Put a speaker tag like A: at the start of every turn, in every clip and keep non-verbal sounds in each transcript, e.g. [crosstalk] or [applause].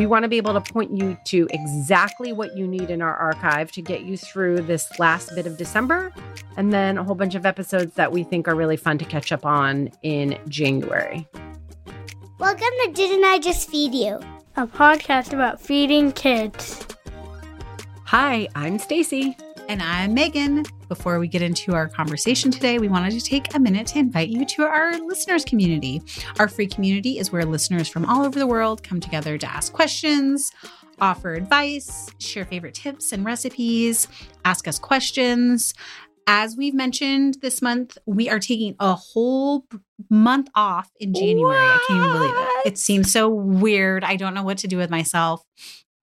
A: We want to be able to point you to exactly what you need in our archive to get you through this last bit of December, and then a whole bunch of episodes that we think are really fun to catch up on in January.
B: Welcome to Didn't I Just Feed You?
C: A podcast about feeding kids.
A: Hi, I'm Stacy.
D: And I'm Megan. Before we get into our conversation today, we wanted to take a minute to invite you to our listeners community. Our free community is where listeners from all over the world come together to ask questions, offer advice, share favorite tips and recipes, ask us questions. As we've mentioned this month, we are taking a whole month off in January. What? I can't even believe it. It seems so weird. I don't know what to do with myself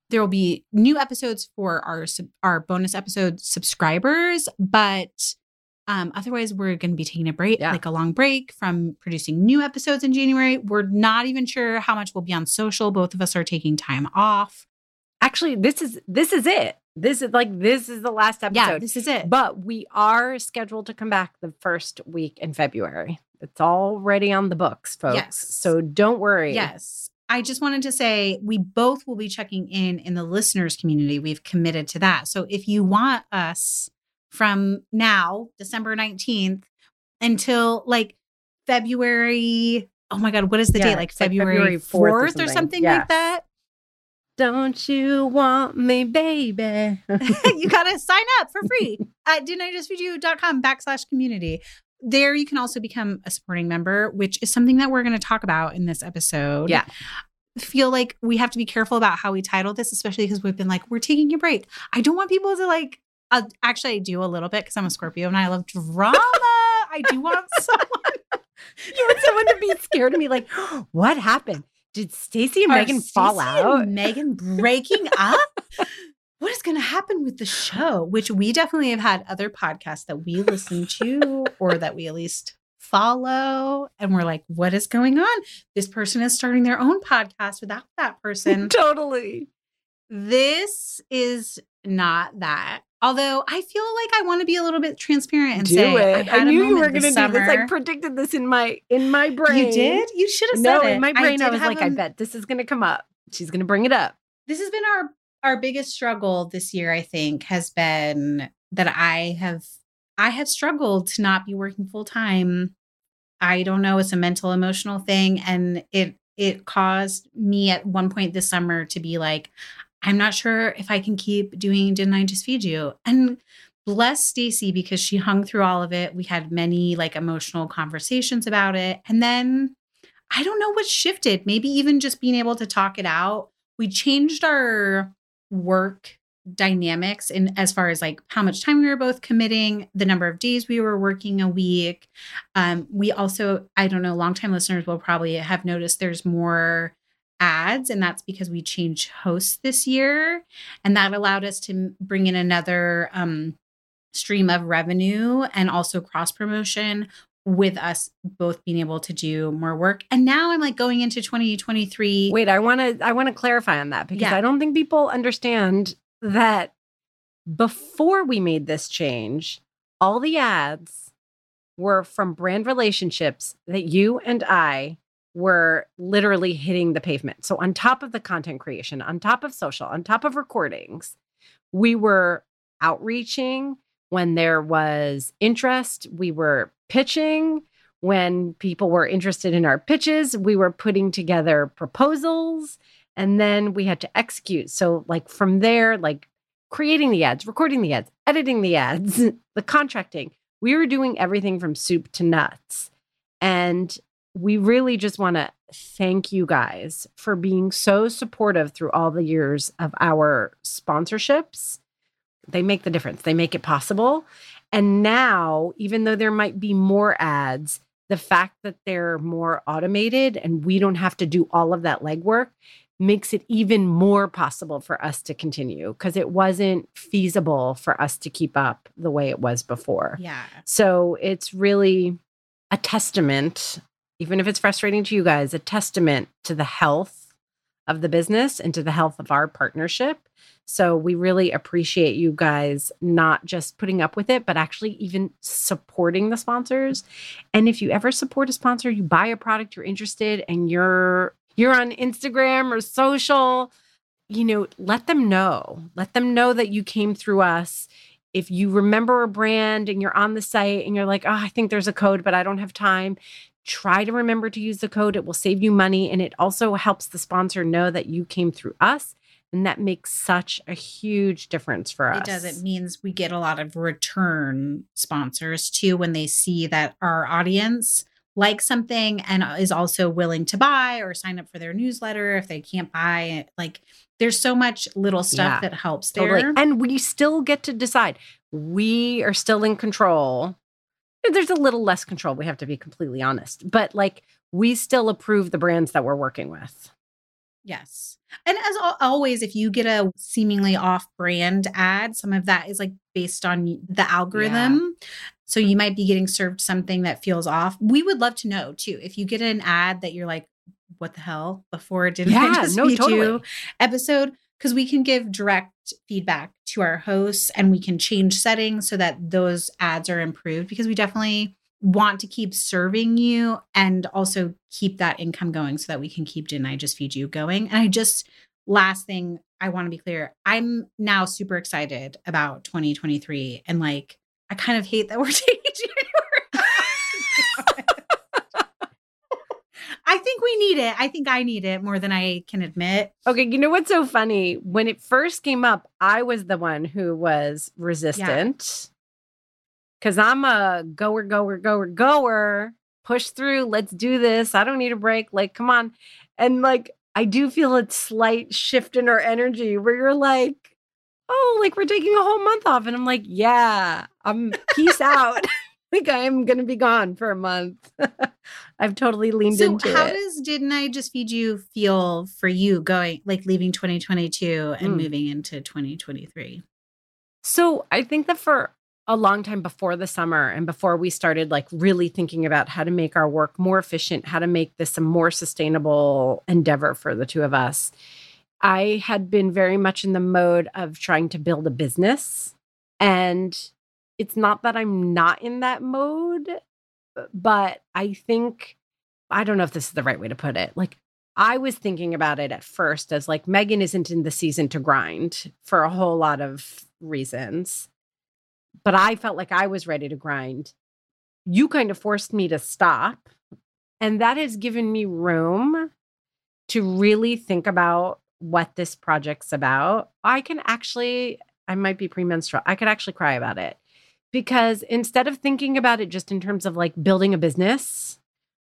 D: there will be new episodes for our our bonus episode subscribers, but um, otherwise we're going to be taking a break, yeah. like a long break from producing new episodes in January. We're not even sure how much we'll be on social. Both of us are taking time off.
A: Actually, this is this is it. This is like this is the last episode.
D: Yeah, this is it.
A: But we are scheduled to come back the first week in February. It's already on the books, folks. Yes. So don't worry.
D: Yes. I just wanted to say we both will be checking in in the listeners community. We've committed to that. So if you want us from now, December 19th, until like February, oh my God, what is the yeah, date? Like February, like February 4th, 4th, or something, or something like that.
A: Don't you want me, baby? [laughs]
D: you got to sign up for free [laughs] at didntijustfeedyou.com backslash community there you can also become a supporting member, which is something that we're going to talk about in this episode.
A: Yeah.
D: Feel like we have to be careful about how we title this, especially because we've been like, we're taking a break. I don't want people to like, uh, actually, I do a little bit because I'm a Scorpio and I love drama. I do want [laughs] someone.
A: you want someone to be scared of me, like, [gasps] what happened? Did Stacy and Megan fall out?
D: Megan breaking up? [laughs] what is going to happen with the show? Which we definitely have had other podcasts that we listen to [laughs] or that we at least follow. And we're like, what is going on? This person is starting their own podcast without that person. [laughs]
A: totally.
D: This is not that. Although I feel like I want to be a little bit transparent and
A: do
D: say
A: it. I, I knew you were going to do this. I predicted this in my in my brain.
D: You did? You should have said
A: no,
D: it.
A: in my brain I, I was like, a... I bet this is going to come up. She's going to bring it up.
D: This has been our our biggest struggle this year, I think, has been that I have I have struggled to not be working full time. I don't know, it's a mental emotional thing and it it caused me at one point this summer to be like I'm not sure if I can keep doing didn't I just feed you? And bless Stacy because she hung through all of it. We had many like emotional conversations about it. And then I don't know what shifted. Maybe even just being able to talk it out. We changed our work dynamics and as far as like how much time we were both committing the number of days we were working a week. Um, we also i don't know longtime listeners will probably have noticed there's more ads and that's because we changed hosts this year and that allowed us to bring in another um, stream of revenue and also cross promotion with us both being able to do more work. And now I'm like going into 2023.
A: Wait, I want to I want to clarify on that because yeah. I don't think people understand that before we made this change, all the ads were from brand relationships that you and I were literally hitting the pavement. So on top of the content creation, on top of social, on top of recordings, we were outreaching when there was interest, we were pitching. When people were interested in our pitches, we were putting together proposals and then we had to execute. So, like, from there, like creating the ads, recording the ads, editing the ads, [laughs] the contracting, we were doing everything from soup to nuts. And we really just want to thank you guys for being so supportive through all the years of our sponsorships. They make the difference, they make it possible. And now, even though there might be more ads, the fact that they're more automated and we don't have to do all of that legwork makes it even more possible for us to continue because it wasn't feasible for us to keep up the way it was before.
D: Yeah.
A: So it's really a testament, even if it's frustrating to you guys, a testament to the health of the business and to the health of our partnership. So we really appreciate you guys not just putting up with it, but actually even supporting the sponsors. And if you ever support a sponsor, you buy a product you're interested and you're you're on Instagram or social, you know, let them know. Let them know that you came through us. If you remember a brand and you're on the site and you're like, oh, I think there's a code, but I don't have time, try to remember to use the code. It will save you money. And it also helps the sponsor know that you came through us. And that makes such a huge difference for us.
D: It does. It means we get a lot of return sponsors too when they see that our audience like something and is also willing to buy or sign up for their newsletter if they can't buy it. Like there's so much little stuff yeah, that helps totally. there.
A: And we still get to decide. We are still in control. There's a little less control, we have to be completely honest. But like we still approve the brands that we're working with.
D: Yes. And as always, if you get a seemingly off brand ad, some of that is like based on the algorithm. Yeah. So you might be getting served something that feels off. We would love to know too. If you get an ad that you're like, what the hell? Before it didn't yeah, I just no, totally. you episode? Because we can give direct feedback to our hosts and we can change settings so that those ads are improved because we definitely want to keep serving you and also keep that income going so that we can keep Didn't I Just Feed You going. And I just, last thing I want to be clear, I'm now super excited about 2023 and like, I kind of hate that we're [laughs] taking January. I think we need it. I think I need it more than I can admit.
A: Okay, you know what's so funny? When it first came up, I was the one who was resistant. Yeah. Cause I'm a goer, goer, goer, goer. Push through. Let's do this. I don't need a break. Like, come on. And like, I do feel a slight shift in our energy where you're like, oh, like we're taking a whole month off. And I'm like, yeah, I'm [laughs] peace out. [laughs] like I'm gonna be gone for a month. [laughs] I've totally leaned
D: so
A: into
D: how
A: it.
D: How does didn't I just feed you feel for you going like leaving 2022 and mm. moving into 2023?
A: So I think that for a long time before the summer and before we started like really thinking about how to make our work more efficient, how to make this a more sustainable endeavor for the two of us I had been very much in the mode of trying to build a business. And it's not that I'm not in that mode, but I think, I don't know if this is the right way to put it. Like, I was thinking about it at first as like Megan isn't in the season to grind for a whole lot of reasons. But I felt like I was ready to grind. You kind of forced me to stop. And that has given me room to really think about what this project's about, I can actually, I might be premenstrual. I could actually cry about it because instead of thinking about it just in terms of like building a business,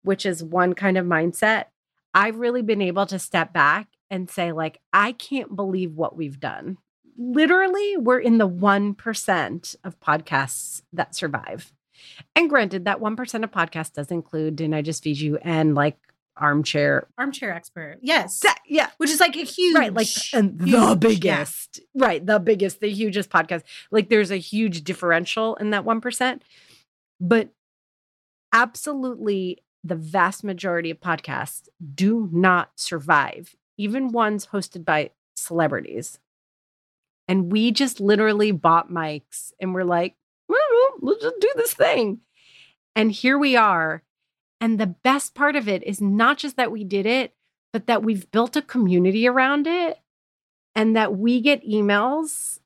A: which is one kind of mindset, I've really been able to step back and say, like, I can't believe what we've done. Literally, we're in the 1% of podcasts that survive. And granted, that 1% of podcasts does include Didn't I Just Feed You and like armchair
D: armchair expert. Yes.
A: That, yeah.
D: Which is like a huge
A: right like and the biggest yeah. right the biggest the hugest podcast. Like there's a huge differential in that 1% but absolutely the vast majority of podcasts do not survive even ones hosted by celebrities and we just literally bought mics and we're like well, let's just do this thing and here we are and the best part of it is not just that we did it, but that we've built a community around it and that we get emails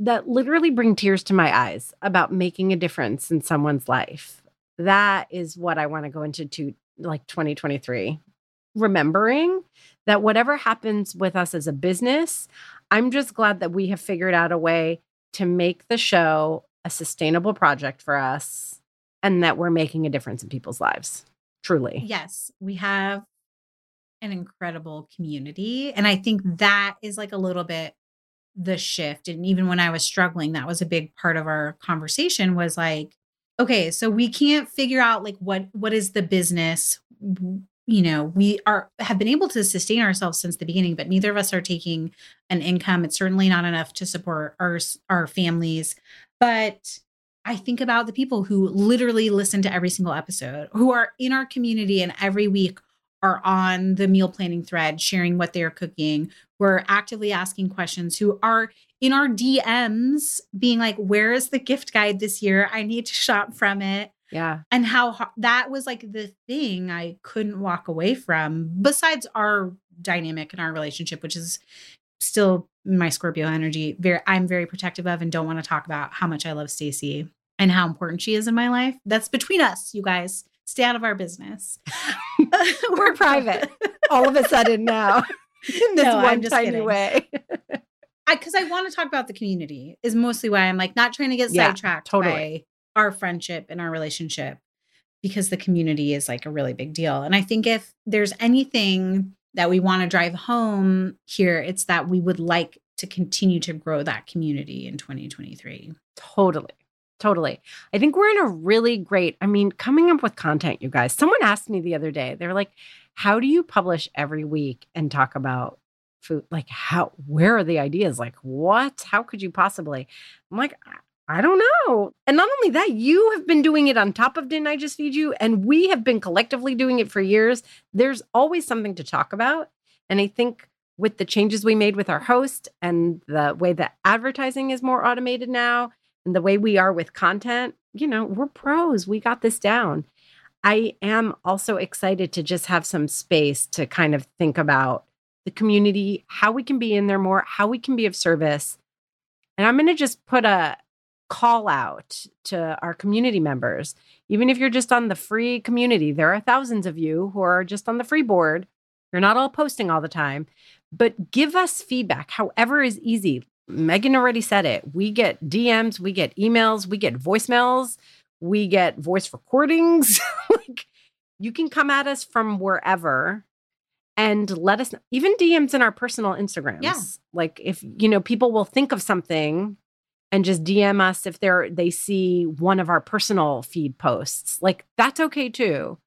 A: that literally bring tears to my eyes about making a difference in someone's life. That is what I want to go into to like 2023. Remembering that whatever happens with us as a business, I'm just glad that we have figured out a way to make the show a sustainable project for us and that we're making a difference in people's lives. Truly.
D: Yes, we have an incredible community. And I think that is like a little bit the shift and even when I was struggling, that was a big part of our conversation was like, okay, so we can't figure out like what what is the business you know we are have been able to sustain ourselves since the beginning but neither of us are taking an income. It's certainly not enough to support our our families. But i think about the people who literally listen to every single episode who are in our community and every week are on the meal planning thread sharing what they're cooking. We're actively asking questions who are in our dms being like where is the gift guide this year? I need to shop from it
A: yeah.
D: And how that was like the thing I couldn't walk away from, besides our dynamic in our relationship, which is still my Scorpio energy. Very, I'm very protective of and don't want to talk about how much I love Stacy and how important she is in my life. That's between us, you guys. Stay out of our business. [laughs] [laughs]
A: We're private. [laughs] All of a sudden now. In this no, one tiny kidding. way.
D: because I, I want to talk about the community is mostly why I'm like not trying to get yeah, sidetracked totally our friendship and our relationship because the community is like a really big deal. And I think if there's anything that we want to drive home here, it's that we would like to continue to grow that community in 2023.
A: Totally. Totally. I think we're in a really great, I mean, coming up with content, you guys. Someone asked me the other day, they're like, how do you publish every week and talk about food? Like, how, where are the ideas? Like, what? How could you possibly? I'm like, I don't know. And not only that, you have been doing it on top of Didn't I Just Feed You? And we have been collectively doing it for years. There's always something to talk about. And I think with the changes we made with our host and the way that advertising is more automated now and the way we are with content, you know, we're pros. We got this down. I am also excited to just have some space to kind of think about the community, how we can be in there more, how we can be of service. And I'm going to just put a call out to our community members. Even if you're just on the free community, there are thousands of you who are just on the free board. You're not all posting all the time, but give us feedback, however is easy. Megan already said it. We get DMs, we get emails, we get voicemails, we get voice recordings. [laughs] like you can come at us from wherever and let us know. even DMs in our personal Instagrams.
D: Yeah.
A: Like if you know people will think of something and just DM us if they're they see one of our personal feed posts. Like that's okay too.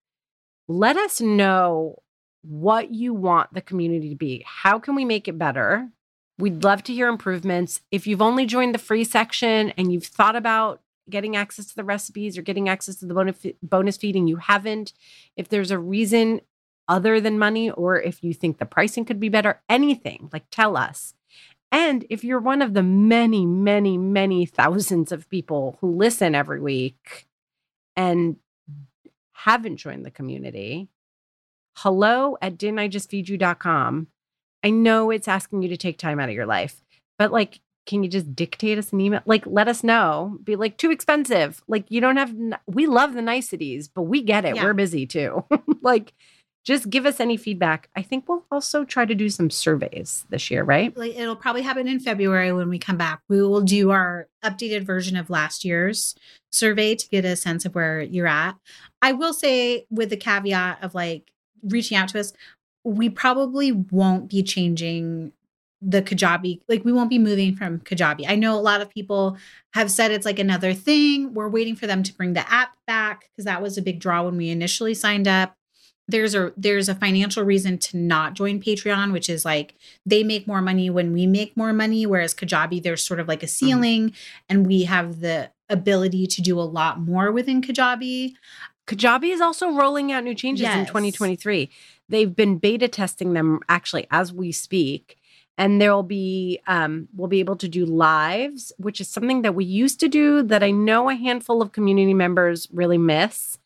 A: Let us know what you want the community to be. How can we make it better? We'd love to hear improvements. If you've only joined the free section and you've thought about getting access to the recipes or getting access to the bonus feeding, you haven't, if there's a reason other than money, or if you think the pricing could be better, anything, like tell us. And if you're one of the many, many, many thousands of people who listen every week and haven't joined the community, hello at didn't I just feed you.com. I know it's asking you to take time out of your life, but like, can you just dictate us an email? Like, let us know. Be like, too expensive. Like, you don't have, we love the niceties, but we get it. Yeah. We're busy too. [laughs] like, just give us any feedback. I think we'll also try to do some surveys this year, right?
D: It'll probably happen in February when we come back. We will do our updated version of last year's survey to get a sense of where you're at. I will say with the caveat of like reaching out to us, we probably won't be changing the Kajabi. Like we won't be moving from Kajabi. I know a lot of people have said it's like another thing. We're waiting for them to bring the app back because that was a big draw when we initially signed up there's a there's a financial reason to not join Patreon, which is like they make more money when we make more money, whereas Kajabi there's sort of like a mm-hmm. ceiling, mm-hmm. and we have the ability to do a lot more within Kajabi.
A: Kajabi is also rolling out new changes yes. in 2023. They've been beta testing them actually as we speak. And there'll be, um, we'll be able to do lives, which is something that we used to do that I know a handful of community members really miss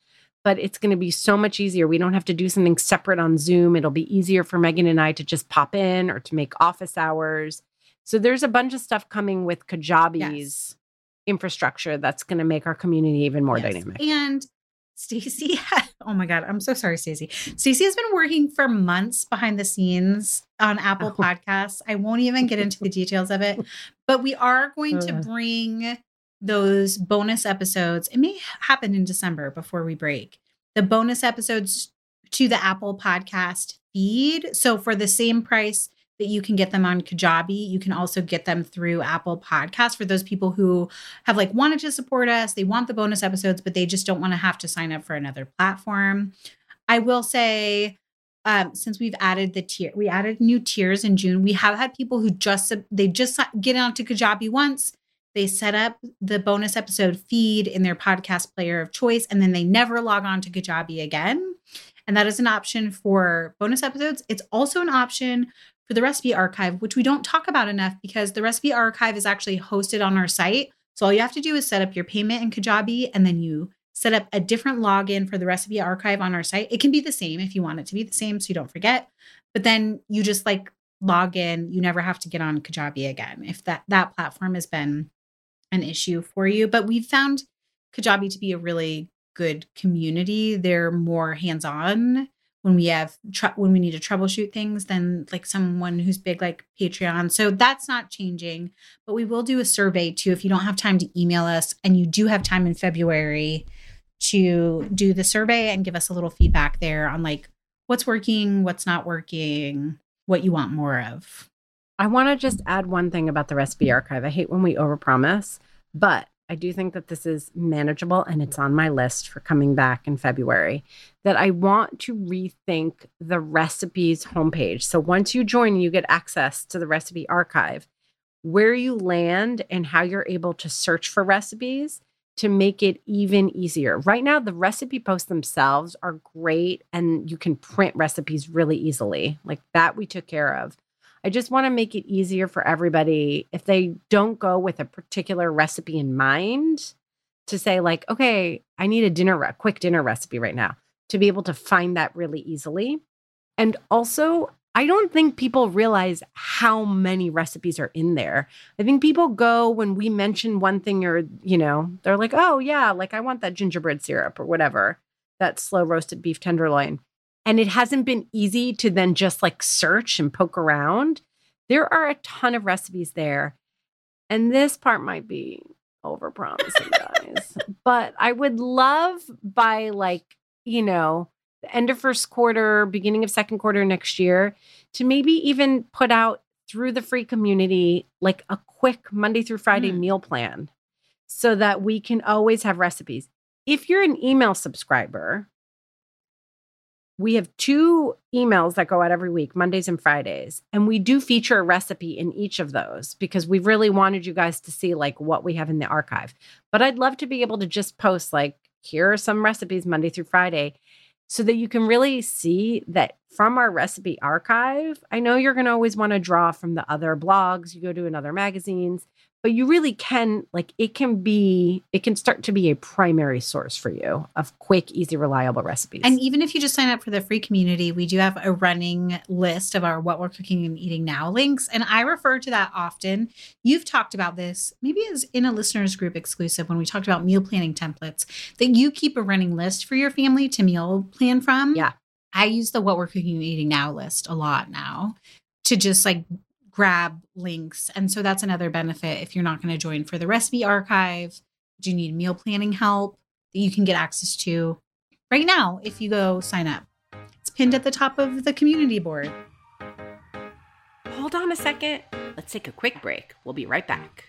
A: but it's going to be so much easier. We don't have to do something separate on Zoom. It'll be easier for Megan and I to just pop in or to make office hours. So there's a bunch of stuff coming with Kajabi's yes. infrastructure that's going to make our community even more yes. dynamic.
D: And Stacy, [laughs] oh my God, I'm so sorry, Stacy. Stacy has been working for months behind the scenes on Apple oh. [laughs] Podcasts. I won't even get into the details of it, but we are going to uh. bring those bonus episodes. It may happen in December before we break. The bonus episodes to the Apple Podcast feed. So for the same price that you can get them on Kajabi. You can also get them through Apple Podcasts for those people who have like wanted to support us. They want the bonus episodes, but they just don't want to have to sign up for another platform. I will say, um, since we've added the tier, we added new tiers in June. We have had people who just they just get onto Kajabi once. They set up the bonus episode feed in their podcast player of choice, and then they never log on to Kajabi again. And that is an option for bonus episodes. It's also an option for the recipe archive, which we don't talk about enough because the recipe archive is actually hosted on our site. So all you have to do is set up your payment in Kajabi and then you set up a different login for the recipe archive on our site. It can be the same if you want it to be the same so you don't forget. But then you just like log in, you never have to get on Kajabi again if that that platform has been an issue for you. But we've found Kajabi to be a really good community. They're more hands-on when we have tr- when we need to troubleshoot things than like someone who's big like Patreon. So that's not changing, but we will do a survey too if you don't have time to email us and you do have time in February to do the survey and give us a little feedback there on like what's working, what's not working, what you want more of.
A: I want to just add one thing about the recipe archive. I hate when we overpromise, but I do think that this is manageable and it's on my list for coming back in February. That I want to rethink the recipes homepage. So once you join, you get access to the recipe archive, where you land and how you're able to search for recipes to make it even easier. Right now, the recipe posts themselves are great and you can print recipes really easily. Like that, we took care of. I just want to make it easier for everybody if they don't go with a particular recipe in mind to say, like, okay, I need a dinner, a quick dinner recipe right now to be able to find that really easily. And also, I don't think people realize how many recipes are in there. I think people go when we mention one thing or, you know, they're like, oh, yeah, like I want that gingerbread syrup or whatever, that slow roasted beef tenderloin and it hasn't been easy to then just like search and poke around. There are a ton of recipes there. And this part might be over promising, guys. [laughs] but I would love by like, you know, the end of first quarter, beginning of second quarter next year to maybe even put out through the free community like a quick Monday through Friday mm. meal plan so that we can always have recipes. If you're an email subscriber, we have two emails that go out every week, Mondays and Fridays. And we do feature a recipe in each of those because we really wanted you guys to see like what we have in the archive. But I'd love to be able to just post like, here are some recipes Monday through Friday so that you can really see that from our recipe archive. I know you're going to always want to draw from the other blogs, you go to another magazines, but you really can like it can be it can start to be a primary source for you of quick easy reliable recipes.
D: And even if you just sign up for the free community we do have a running list of our what we're cooking and eating now links. And i refer to that often. You've talked about this maybe as in a listeners group exclusive when we talked about meal planning templates that you keep a running list for your family to meal plan from.
A: Yeah.
D: I use the what we're cooking and eating now list a lot now to just like grab links. And so that's another benefit if you're not going to join for the recipe archive. Do you need meal planning help that you can get access to right now if you go sign up? It's pinned at the top of the community board.
E: Hold on a second. Let's take a quick break. We'll be right back.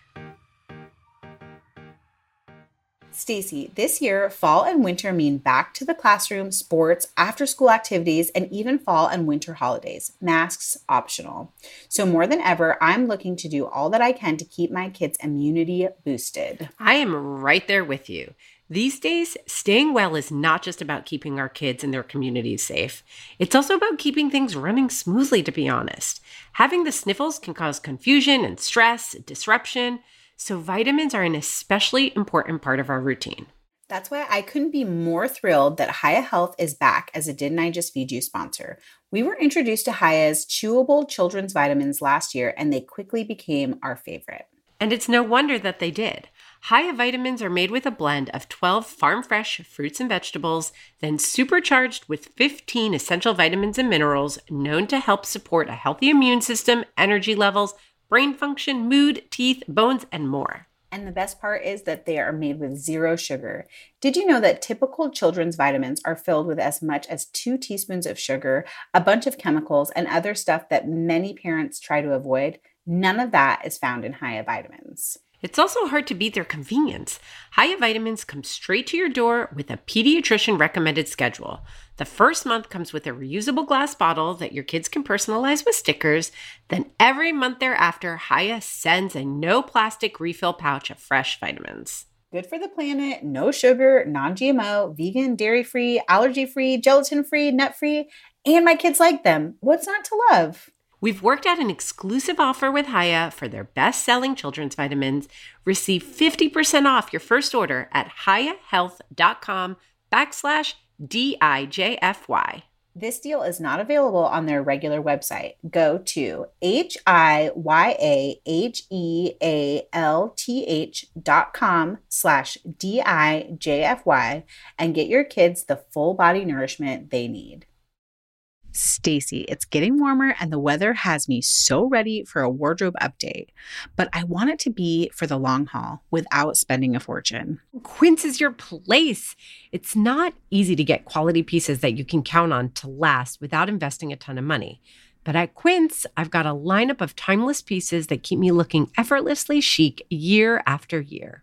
F: Stacy, this year, fall and winter mean back to the classroom, sports, after school activities, and even fall and winter holidays. Masks optional. So, more than ever, I'm looking to do all that I can to keep my kids' immunity boosted.
E: I am right there with you. These days, staying well is not just about keeping our kids and their communities safe. It's also about keeping things running smoothly, to be honest. Having the sniffles can cause confusion and stress, disruption. So, vitamins are an especially important part of our routine.
F: That's why I couldn't be more thrilled that Hiya Health is back as a Didn't I Just Feed You sponsor. We were introduced to Hiya's chewable children's vitamins last year, and they quickly became our favorite.
E: And it's no wonder that they did. Hiya vitamins are made with a blend of 12 farm fresh fruits and vegetables, then supercharged with 15 essential vitamins and minerals known to help support a healthy immune system, energy levels, brain function, mood, teeth, bones, and more.
D: And the best part is that they are made with zero sugar. Did you know that typical children's vitamins are filled with as much as two teaspoons of sugar, a bunch of chemicals, and other stuff that many parents try to avoid? None of that is found in Hiya vitamins.
A: It's also hard to beat their convenience. Hiya Vitamins come straight to your door with a pediatrician recommended schedule. The first month comes with a reusable glass bottle that your kids can personalize with stickers. Then every month thereafter, Hiya sends a no plastic refill pouch of fresh vitamins.
D: Good for the planet, no sugar, non GMO, vegan, dairy free, allergy free, gelatin free, nut free, and my kids like them. What's not to love?
A: We've worked out an exclusive offer with Hiya for their best selling children's vitamins. Receive 50% off your first order at hiyahealth.com backslash D-I-J-F-Y.
D: This deal is not available on their regular website. Go to H-I-Y-A-H-E-A-L-T-H dot com slash D-I-J-F-Y and get your kids the full body nourishment they need. Stacy, it's getting warmer and the weather has me so ready for a wardrobe update, but I want it to be for the long haul without spending a fortune.
A: Quince is your place. It's not easy to get quality pieces that you can count on to last without investing a ton of money. But at Quince, I've got a lineup of timeless pieces that keep me looking effortlessly chic year after year.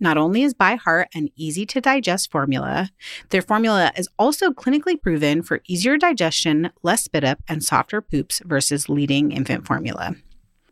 D: Not only is ByHeart an easy to digest formula, their formula is also clinically proven for easier digestion, less spit up, and softer poops versus leading infant formula.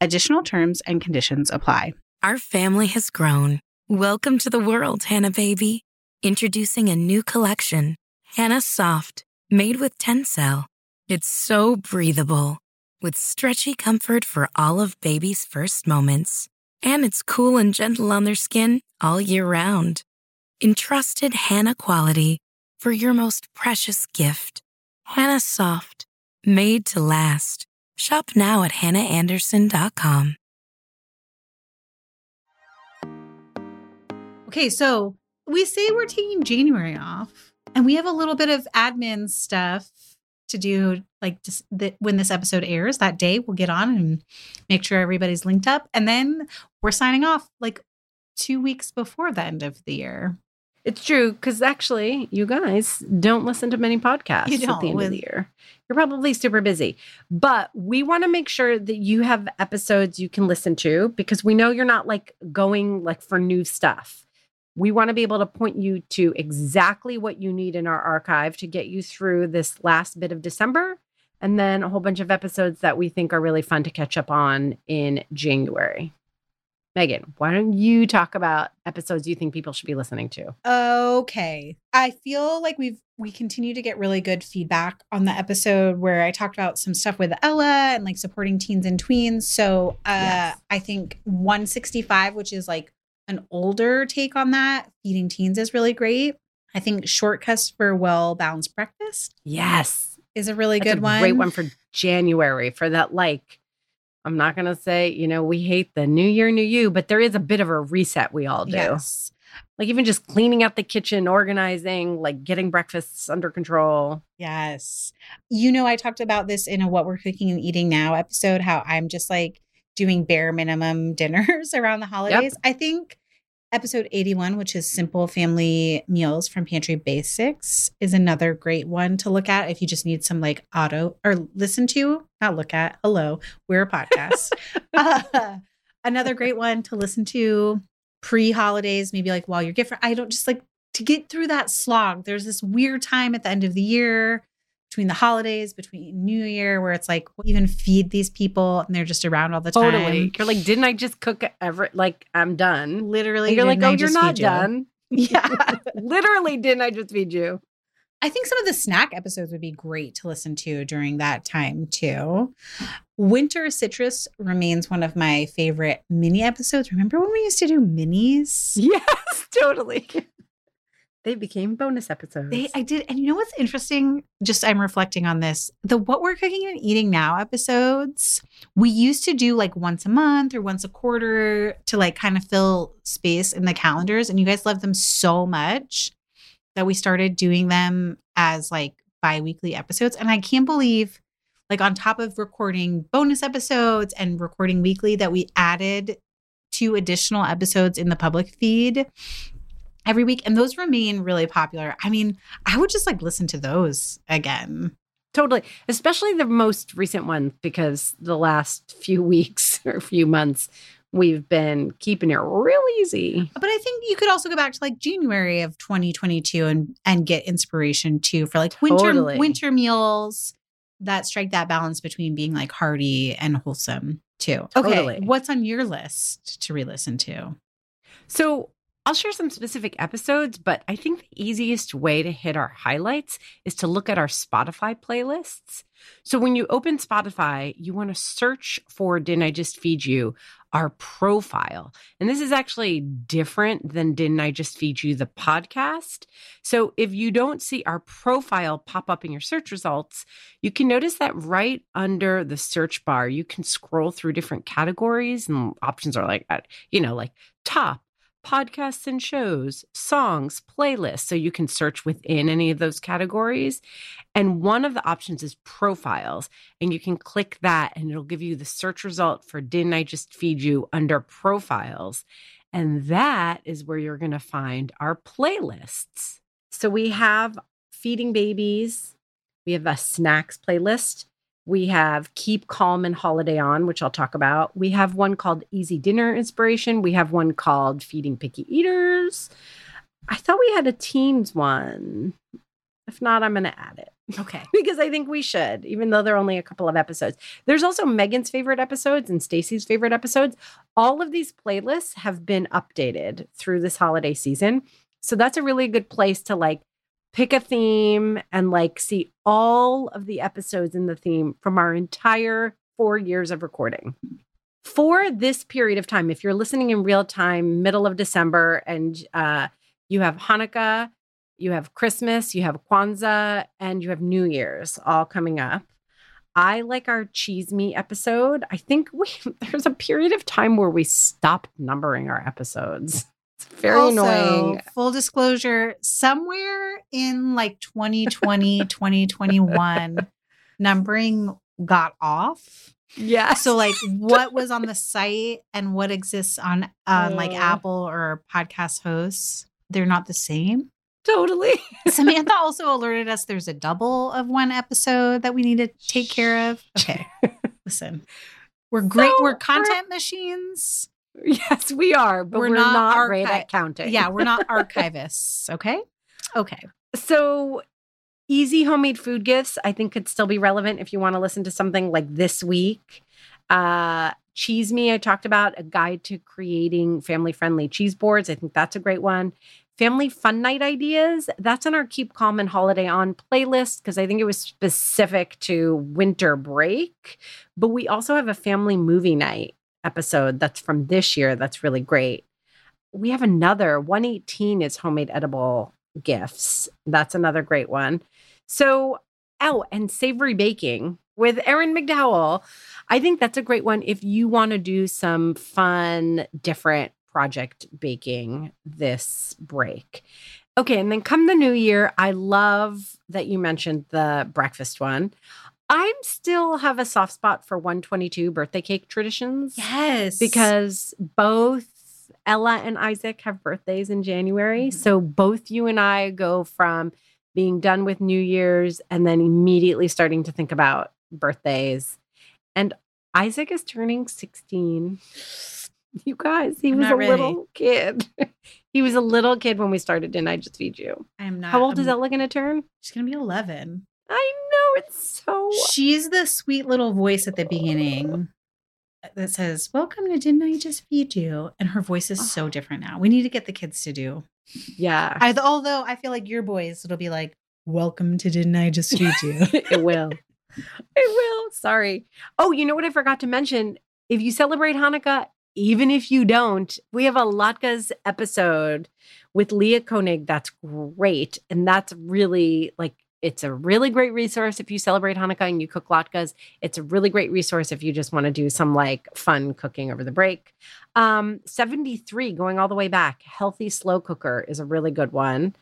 D: Additional terms and conditions apply.
G: Our family has grown. Welcome to the world, Hanna baby. Introducing a new collection, Hanna Soft, made with Tencel. It's so breathable with stretchy comfort for all of baby's first moments. And it's cool and gentle on their skin all year round. Entrusted Hanna quality for your most precious gift. Hanna Soft, made to last. Shop now at hannaandersson.com.
H: Okay, so we say we're taking January off, and we have a little bit of admin stuff to do like just when this episode airs that day we'll get on and make sure everybody's linked up and then we're signing off like two weeks before the end of the year
I: it's true because actually you guys don't listen to many podcasts
H: You
I: at the end
H: don't.
I: of the year you're probably super busy but we want to make sure that you have episodes you can listen to because we know you're not like going like for new stuff we want to be able to point you to exactly what you need in our archive to get you through this last bit of December and then a whole bunch of episodes that we think are really fun to catch up on in January. Megan, why don't you talk about episodes you think people should be listening to?
H: Okay. I feel like we've we continue to get really good feedback on the episode where I talked about some stuff with Ella and like supporting teens and tweens. So uh
I: Yes.
H: I think 165, which is like
D: an older take on that, feeding teens is really great. I think shortcuts for well balanced breakfast.
A: Yes.
D: Is a really
A: That's
D: good
A: a
D: one.
A: Great one for January for that like I'm not going to say, you know, we hate the new year, new you, but there is a bit of a reset we all do.
D: Yes.
A: Like even just cleaning out the kitchen, organizing, like getting breakfasts under control.
D: Yes. You know, I talked about this in a What We're Cooking and Eating Now episode, how I'm just like doing bare minimum [laughs] dinners around the holidays. I think episode 81, which is Simple Family Meals from Pantry Basics, is another great one to look at if you just need some like auto or listen to, not look at. Hello, we're a podcast. [laughs] uh, another great one to listen to pre holidays, maybe like while you're gift. I don't just like to get through that slog. There's this weird time at the end of the year between the holidays, between New Year, where it's like even feed these people and they're just around all the time.
A: Totally. You're like, didn't I just cook ever? Like, I'm done.
D: Literally,
A: And you're like, oh, you're not
D: you?
A: done. [laughs]
D: Yeah. [laughs]
A: Literally, didn't I just feed you?
D: I think some of the snack episodes would be great to listen to during that time too. Winter Citrus remains one of my favorite mini episodes. Remember when we used to do minis? [laughs]
A: Yes, totally. They became bonus episodes.
D: They, I did, and you know what's interesting? Just I'm reflecting on this. The what we're cooking and eating now episodes, we used to do like once a month or once a quarter to like kind of fill space in the calendars, and you guys love them so much that we started doing them as like bi-weekly episodes. And I can't believe, like, on top of recording bonus episodes and recording weekly, that we added two additional episodes in the public feed every week and those remain really popular i mean i would just like listen to those again
A: Totally. Especially the most recent one, because the last few [laughs] weeks or few months, we've been keeping it real easy.
D: but i think you could also go back to like january of 2022 and and get inspiration too for like winter
A: Totally.
D: winter meals that strike that balance between being like hearty and wholesome too okay
A: Totally.
D: what's on your list to re-listen to
A: So I'll share some specific episodes, but I think the easiest way to hit our highlights is to look at our Spotify playlists. So when you open Spotify, you want to search for Didn't I Just Feed You, our profile. And this is actually different than Didn't I Just Feed You, the podcast. So if you don't see our profile pop up in your search results, you can notice that right under the search bar, you can scroll through different categories and options are like, you know, like top podcasts and shows, songs, playlists. So you can search within any of those categories. And one of the options is profiles. And you can click that and it'll give you the search result for Didn't I Just Feed You under profiles. And that is where you're going to find our playlists. So we have Feeding Babies, we have a snacks playlist. We have Keep Calm and Holiday On, which I'll talk about. We have one called Easy Dinner Inspiration. We have one called Feeding Picky Eaters. I thought we had a teens one. If not, I'm going to add it
D: okay [laughs]
A: because I think we should, even though there are only a couple of episodes. There's also Megan's favorite episodes and Stacy's favorite episodes. All of these playlists have been updated through this holiday season. So that's a really good place to like pick a theme and like see all of the episodes in the theme from our entire four years of recording. For this period of time, if you're listening in real time, middle of December, and uh, you have Hanukkah, you have Christmas, you have Kwanzaa, and you have New Year's all coming up. I like our cheese me episode. I think we [laughs] there's a period of time where we stopped numbering our episodes. It's very
D: Also,
A: annoying.
D: Full disclosure, somewhere in like 2020, 2021, [laughs] numbering got off.
A: Yeah.
D: So like what was on [laughs] the site and what exists on um, like. Apple or podcast hosts, they're not the same.
A: totally. [laughs]
D: Samantha also alerted us there's a double of one episode that we need to take care of. Okay. Listen. We're great.
A: So,
D: we're
A: we're-
D: content machines.
A: Yes, we are, but
D: We're
A: we're,
D: not
A: not, great at counting.
D: Yeah, we're not [laughs] archivists. Okay. Okay.
A: So easy homemade food gifts, I think could still be relevant if you want to listen to something like this week. Uh Cheese Me, I talked about a guide to creating family friendly cheese boards. I think that's a great one. Family fun night ideas, that's on our Keep Calm and Holiday On playlist because I think it was specific to winter break. But we also have a family movie night episode that's from this year that's really great. we have another 118 is homemade edible gifts. That's another great one. So, oh, and savory baking with Erin McDowell. I think that's a great one if you want to do some fun, different project baking this break. Okay, and then come the new year, I love that you mentioned the breakfast one. I still have a soft spot for 122 birthday cake traditions.
D: Yes.
A: Because both Ella and Isaac have birthdays in January.
D: Mhm.
A: So both you and I go from being done with New Year's and then immediately starting to think about birthdays. And Isaac is turning 16. You guys, he
D: I'm
A: was a
D: ready.
A: little kid. [laughs] he was a little kid when we started Didn't I Just Feed You?
D: I am not.
A: How old is
D: I'm-
A: Ella going to turn?
D: She's gonna be 11.
A: I it's so.
D: She's the sweet little voice at the beginning uh, that says, Welcome to Didn't I Just Feed You? And her voice is so ah. different now. We need to get the kids to do.
A: Yeah,
D: I, although I feel like your boys, it'll be like, Welcome to Didn't I Just Feed You? [laughs]
A: it will. It will. Sorry. Oh, you know what I forgot to mention? If you celebrate Hanukkah, even if you don't, we have a Latkes episode with Leah Koenig. That's great. And that's really like, it's a really great resource if you celebrate Hanukkah and you cook latkes. It's a really great resource if you just want to do some like fun cooking over the break. Um, 73, going all the way back, Healthy Slow Cooker is a really good one.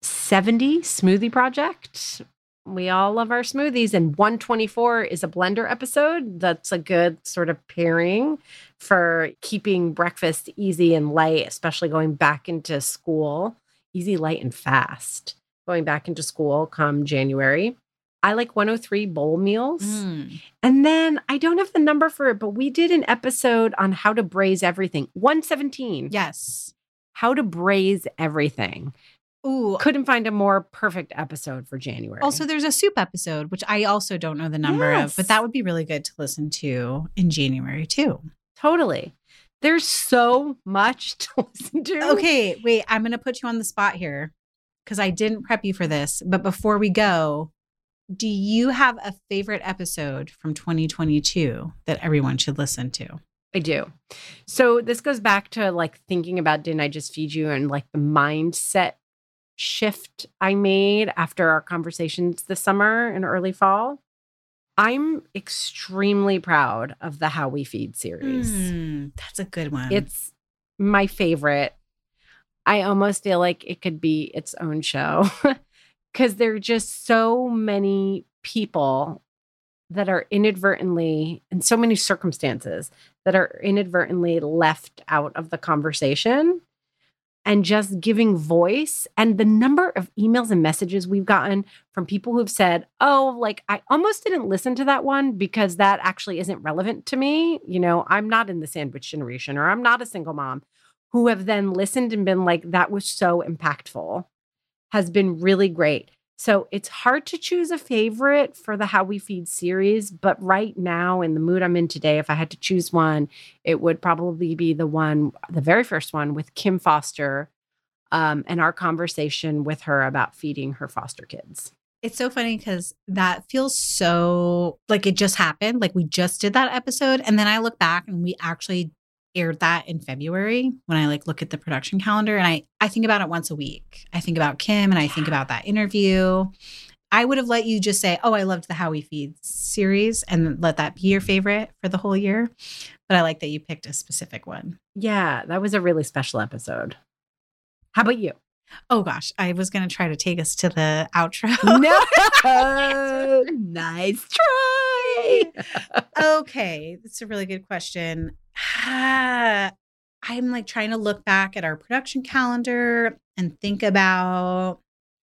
A: 70, Smoothie Project we all love our smoothies and 124 is a blender episode that's a good sort of pairing for keeping breakfast easy and light especially going back into school easy light and fast going back into school come january i like 103 bowl meals
D: Mm.
A: and then i don't have the number for it but we did an episode on how to braise everything 117
D: Yes.
A: how to braise everything
D: Ooh.
A: couldn't find a more perfect episode for january
D: Also, there's a soup episode, which I also don't know the number of, but that would be really good to listen to in January too.
A: Totally. There's so much [laughs] to listen to.
D: Okay, wait, I'm going to put you on the spot here because I didn't prep you for this. But before we go, do you have a favorite episode from 2022 that everyone should listen to?
A: I do. So this goes back to like thinking about didn't I just feed you and like the mindset shift I made after our conversations this summer and early fall. I'm extremely proud of the How We Feed series.
D: Mm, that's a good one.
A: It's my favorite. I almost feel like it could be its own show [laughs] because there are just so many people that are inadvertently, in so many circumstances, that are inadvertently left out of the conversation and just giving voice. And the number of emails and messages we've gotten from people who've said, Oh, like I almost didn't listen to that one because that actually isn't relevant to me. You know, I'm not in the sandwich generation or I'm not a single mom who have then listened and been like, That was so impactful, has been really great. So it's hard to choose a favorite for the How We Feed series, but right now, in the mood I'm in today, if I had to choose one, it would probably be the one, the very first one with Kim Foster um, and our conversation with her about feeding her foster kids.
D: It's so funny because that feels so like it just happened. Like we just did that episode. And then I look back and we actually aired that in February when I like look at the production calendar and I I think about it once a week. I think about Kim and I think about that interview. I would have let you just say, "Oh, I loved the How We Feed series," and let that be your favorite for the whole year. But I like that you picked a specific one.
A: Yeah, that was a really special episode. How about you?
D: Oh gosh, I was going to try to take us to the outro.
A: No, [laughs] nice try.
D: okay, that's a really good question. I'm like trying to look back at our production calendar and think about,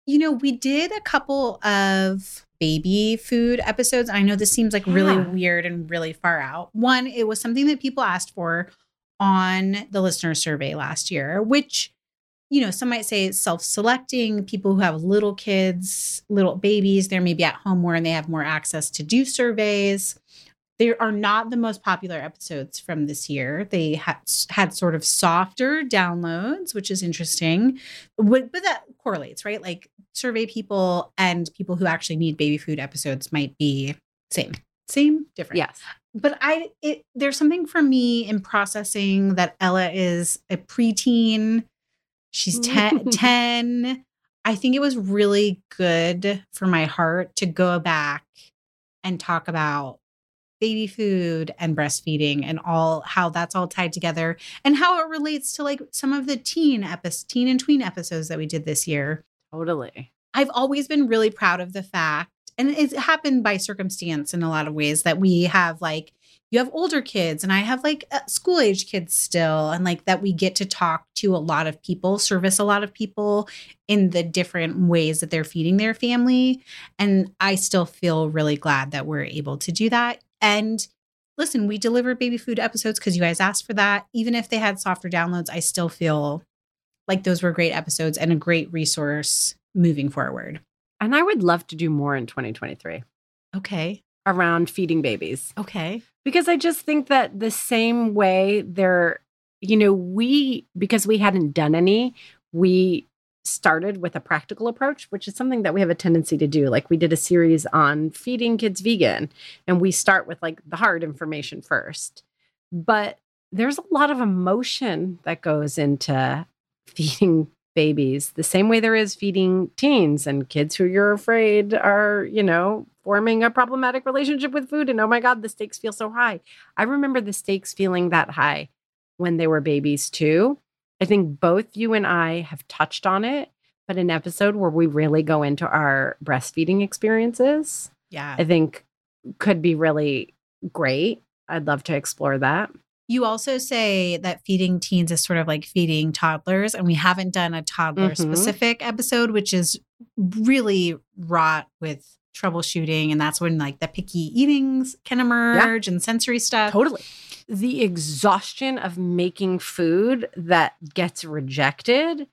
D: you know, we did a couple of baby food episodes. I know this seems like really
A: Yeah.
D: weird and really far out. One, it was something that people asked for on the listener survey last year, which you know, some might say it's self-selecting. People who have little kids, little babies, they're maybe at home more and they have more access to do surveys. They are not the most popular episodes from this year. They had had sort of softer downloads, which is interesting. But, but that correlates, right? Like survey people and people who actually need baby food episodes might be same. Same, different.
A: Yes.
D: But I it there's something for me in processing that Ella is a preteen. She's 10, [laughs] 10. I think it was really good for my heart to go back and talk about baby food and breastfeeding and all how that's all tied together and how it relates to like some of the teen episodes, teen and tween episodes that we did this year.
A: Totally.
D: I've always been really proud of the fact, and it's happened by circumstance in a lot of ways, that we have like, you have older kids, and I have like uh, school age kids still, and like that we get to talk to a lot of people, service a lot of people in the different ways that they're feeding their family. And I still feel really glad that we're able to do that. And listen, we deliver baby food episodes because you guys asked for that. Even if they had softer downloads, I still feel like those were great episodes and a great resource moving forward.
A: And I would love to do more in 2023
D: Okay.
A: around feeding babies
D: Okay.
A: because I just think that the same way they're, you know, we, because we hadn't done any, we started with a practical approach, which is something that we have a tendency to do. Like we did a series on feeding kids vegan, and we start with like the hard information first. But there's a lot of emotion that goes into [laughs] feeding babies the same way there is feeding teens and kids who you're afraid are, you know, forming a problematic relationship with food. And oh my God, the stakes feel so high. I remember the stakes feeling that high when they were babies too. I think both you and I have touched on it, but an episode where we really go into our breastfeeding experiences,
D: Yeah.
A: I think could be really great. I'd love to explore that.
D: You also say that feeding teens is sort of like feeding toddlers, and we haven't done a toddler
A: Mhm.
D: specific episode, which is really wrought with troubleshooting. And that's when like the picky eatings can emerge and sensory stuff.
A: Totally. The exhaustion of making food that gets rejected,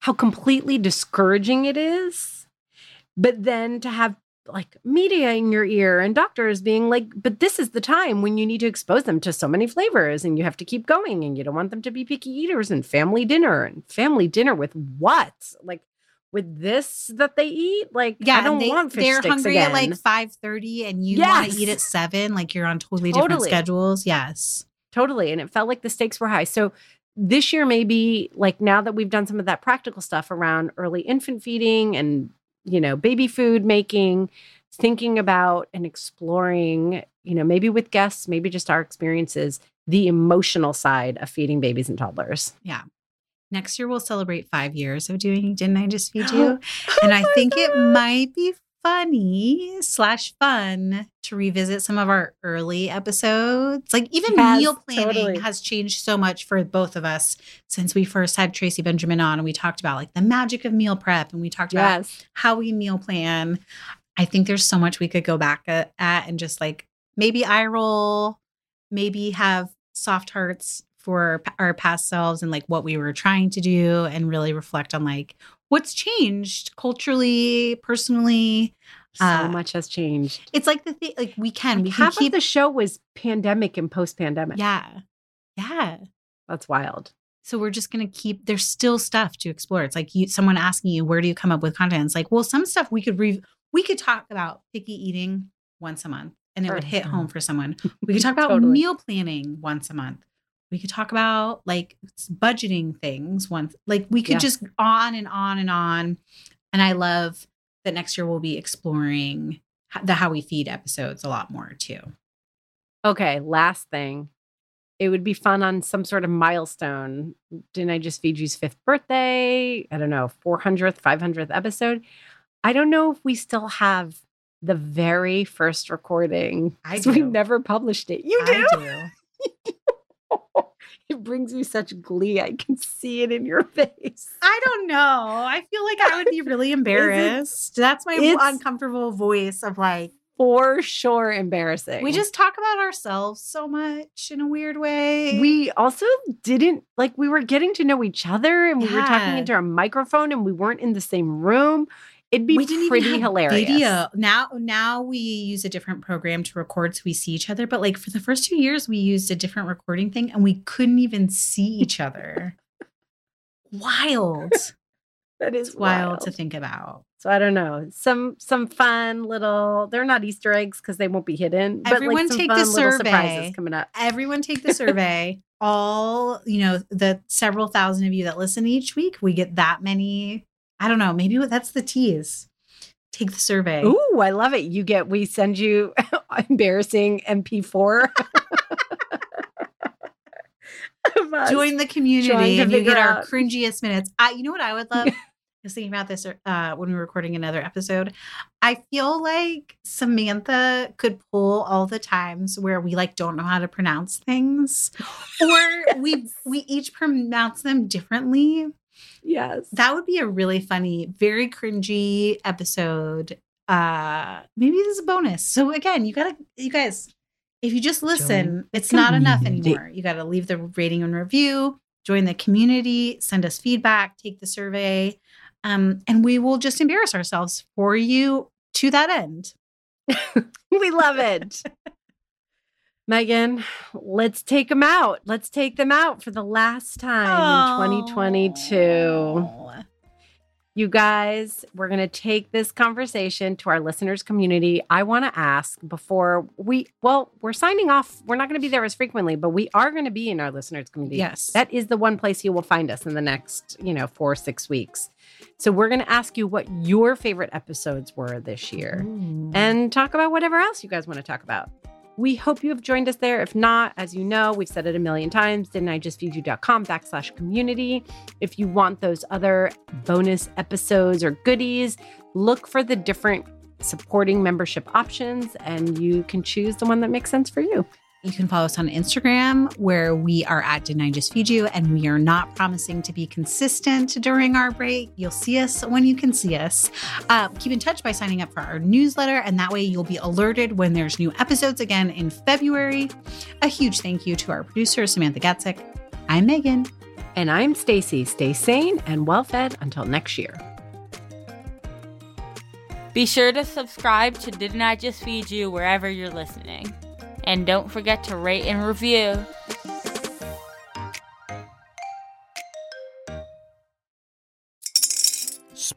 A: how completely discouraging it is. But then to have like media in your ear and doctors being like, but this is the time when you need to expose them to so many flavors and you have to keep going and you don't want them to be picky eaters and family dinner and family dinner with what? Like with this that they eat? Like,
D: Yeah,
A: I don't
D: they,
A: want fish
D: they're
A: sticks
D: hungry
A: again.
D: at like five thirty, and you want to eat at seven. Like you're on totally different schedules. Yes.
A: Totally. And it felt like the stakes were high. So this year, maybe like now that we've done some of that practical stuff around early infant feeding and, you know, baby food making, thinking about and exploring, you know, maybe with guests, maybe just our experiences, the emotional side of feeding babies and toddlers.
D: Next year we'll celebrate five years of doing Didn't I Just Feed [gasps] You? and oh I think it might be funny slash fun to revisit some of our early episodes. Like even
A: Yes,
D: meal planning
A: totally.
D: has changed so much for both of us since we first had Tracy Benjamin on and we talked about like the magic of meal prep and we talked about
A: Yes.
D: how we meal plan. I think there's so much we could go back at, at and just like maybe eye roll, maybe have soft hearts for our past selves and like what we were trying to do and really reflect on like what's changed culturally, personally.
A: So
D: Uh,
A: much has changed.
D: It's like the thing, like we can, we can keep,
A: of the show was pandemic and post pandemic.
D: yeah, yeah.
A: That's wild.
D: So we're just gonna keep. There's still stuff to explore. It's like you, someone asking you, where do you come up with content? It's like, well, some stuff we could re, we could talk about picky eating once a month, and it would hit home for someone. [laughs] We could talk about
A: Totally.
D: meal planning once a month. We could talk about like budgeting things once. Like we could
A: Yeah.
D: just on and on and on. And I love that next year we'll be exploring the how we feed episodes a lot more too.
A: Okay, last thing. It would be fun on some sort of milestone. Didn't I just feed you's fifth birthday? I don't know, 400th, 500th episode. I don't know if we still have the very first recording.
D: I do.
A: never published it. You do?
D: I do. [laughs] [laughs]
A: it brings me such glee. I can see it in your [laughs] face.
D: I don't know. I feel like I would be really [laughs] embarrassed. That's my uncomfortable voice of like,
A: For sure embarrassing.
D: we just talk about ourselves so much in a weird way.
A: we also didn't like we were getting to know each other and we were talking into a microphone and we weren't in the same room. It'd be
D: we didn't
A: pretty hilarious.
D: Video. Now, now we use a different program to record so we see each other. But like for the first two years, we used a different recording thing and we couldn't even see each other. wild. [laughs]
A: That is
D: It's wild, to think about.
A: So I don't know. Some some fun little. They're not Easter eggs because they won't be hidden.
D: Everyone
A: but like some
D: take
A: fun
D: the survey.
A: coming up.
D: Everyone take the survey. [laughs] All, you know, the several thousand of you that listen each week, we get that many. I don't know. Maybe that's the tease. Take the survey.
A: Ooh, I love it. You get. We send you [laughs] embarrassing MP4. [laughs]
D: Join the community and you get our cringiest minutes. I, you know what I would love? [laughs] I was thinking about this uh, when we were recording another episode. I feel like Samantha could pull all the times where we like don't know how to pronounce things, or we we each pronounce them differently.
A: Yes.
D: That would be a really funny, very cringy episode. Uh maybe this is a bonus. So again, you gotta you guys, if you just listen,
A: the
D: it's not enough anymore. You gotta leave the rating and review, join the community, send us feedback, take the survey. Um, and we will just embarrass ourselves for you to that end. [laughs]
A: We love it. [laughs] Meghan, let's take them out. Let's take them out for the last time in 2022.
D: Oh.
A: You guys, we're going to take this conversation to our listeners community. I want to ask before we, well, we're signing off. We're not going to be there as frequently, but we are going to be in our listeners community.
D: Yes.
A: That is the one place you will find us in the next, you know, four or six weeks. So we're going to ask you what your favorite episodes were this year and talk about whatever else you guys want to talk about. We hope you have joined us there. If not, as you know, we've said it a million times, didn't I just feed you.com backslash community. If you want those other bonus episodes or goodies, look for the different supporting membership options and you can choose the one that makes sense for you.
D: You can follow us on Instagram where we are at Didn't I Just Feed You? And we are not promising to be consistent during our break. You'll see us when you can see us. Uh, keep in touch by signing up for our newsletter, and that way you'll be alerted when there's new episodes again in February. A huge thank you to our producer, Samantha Gatzik. I'm Meghan.
A: And I'm Stacie. Stay sane and well fed until next year.
J: Be sure to subscribe to Didn't I Just Feed You wherever you're listening. And don't forget to rate and review.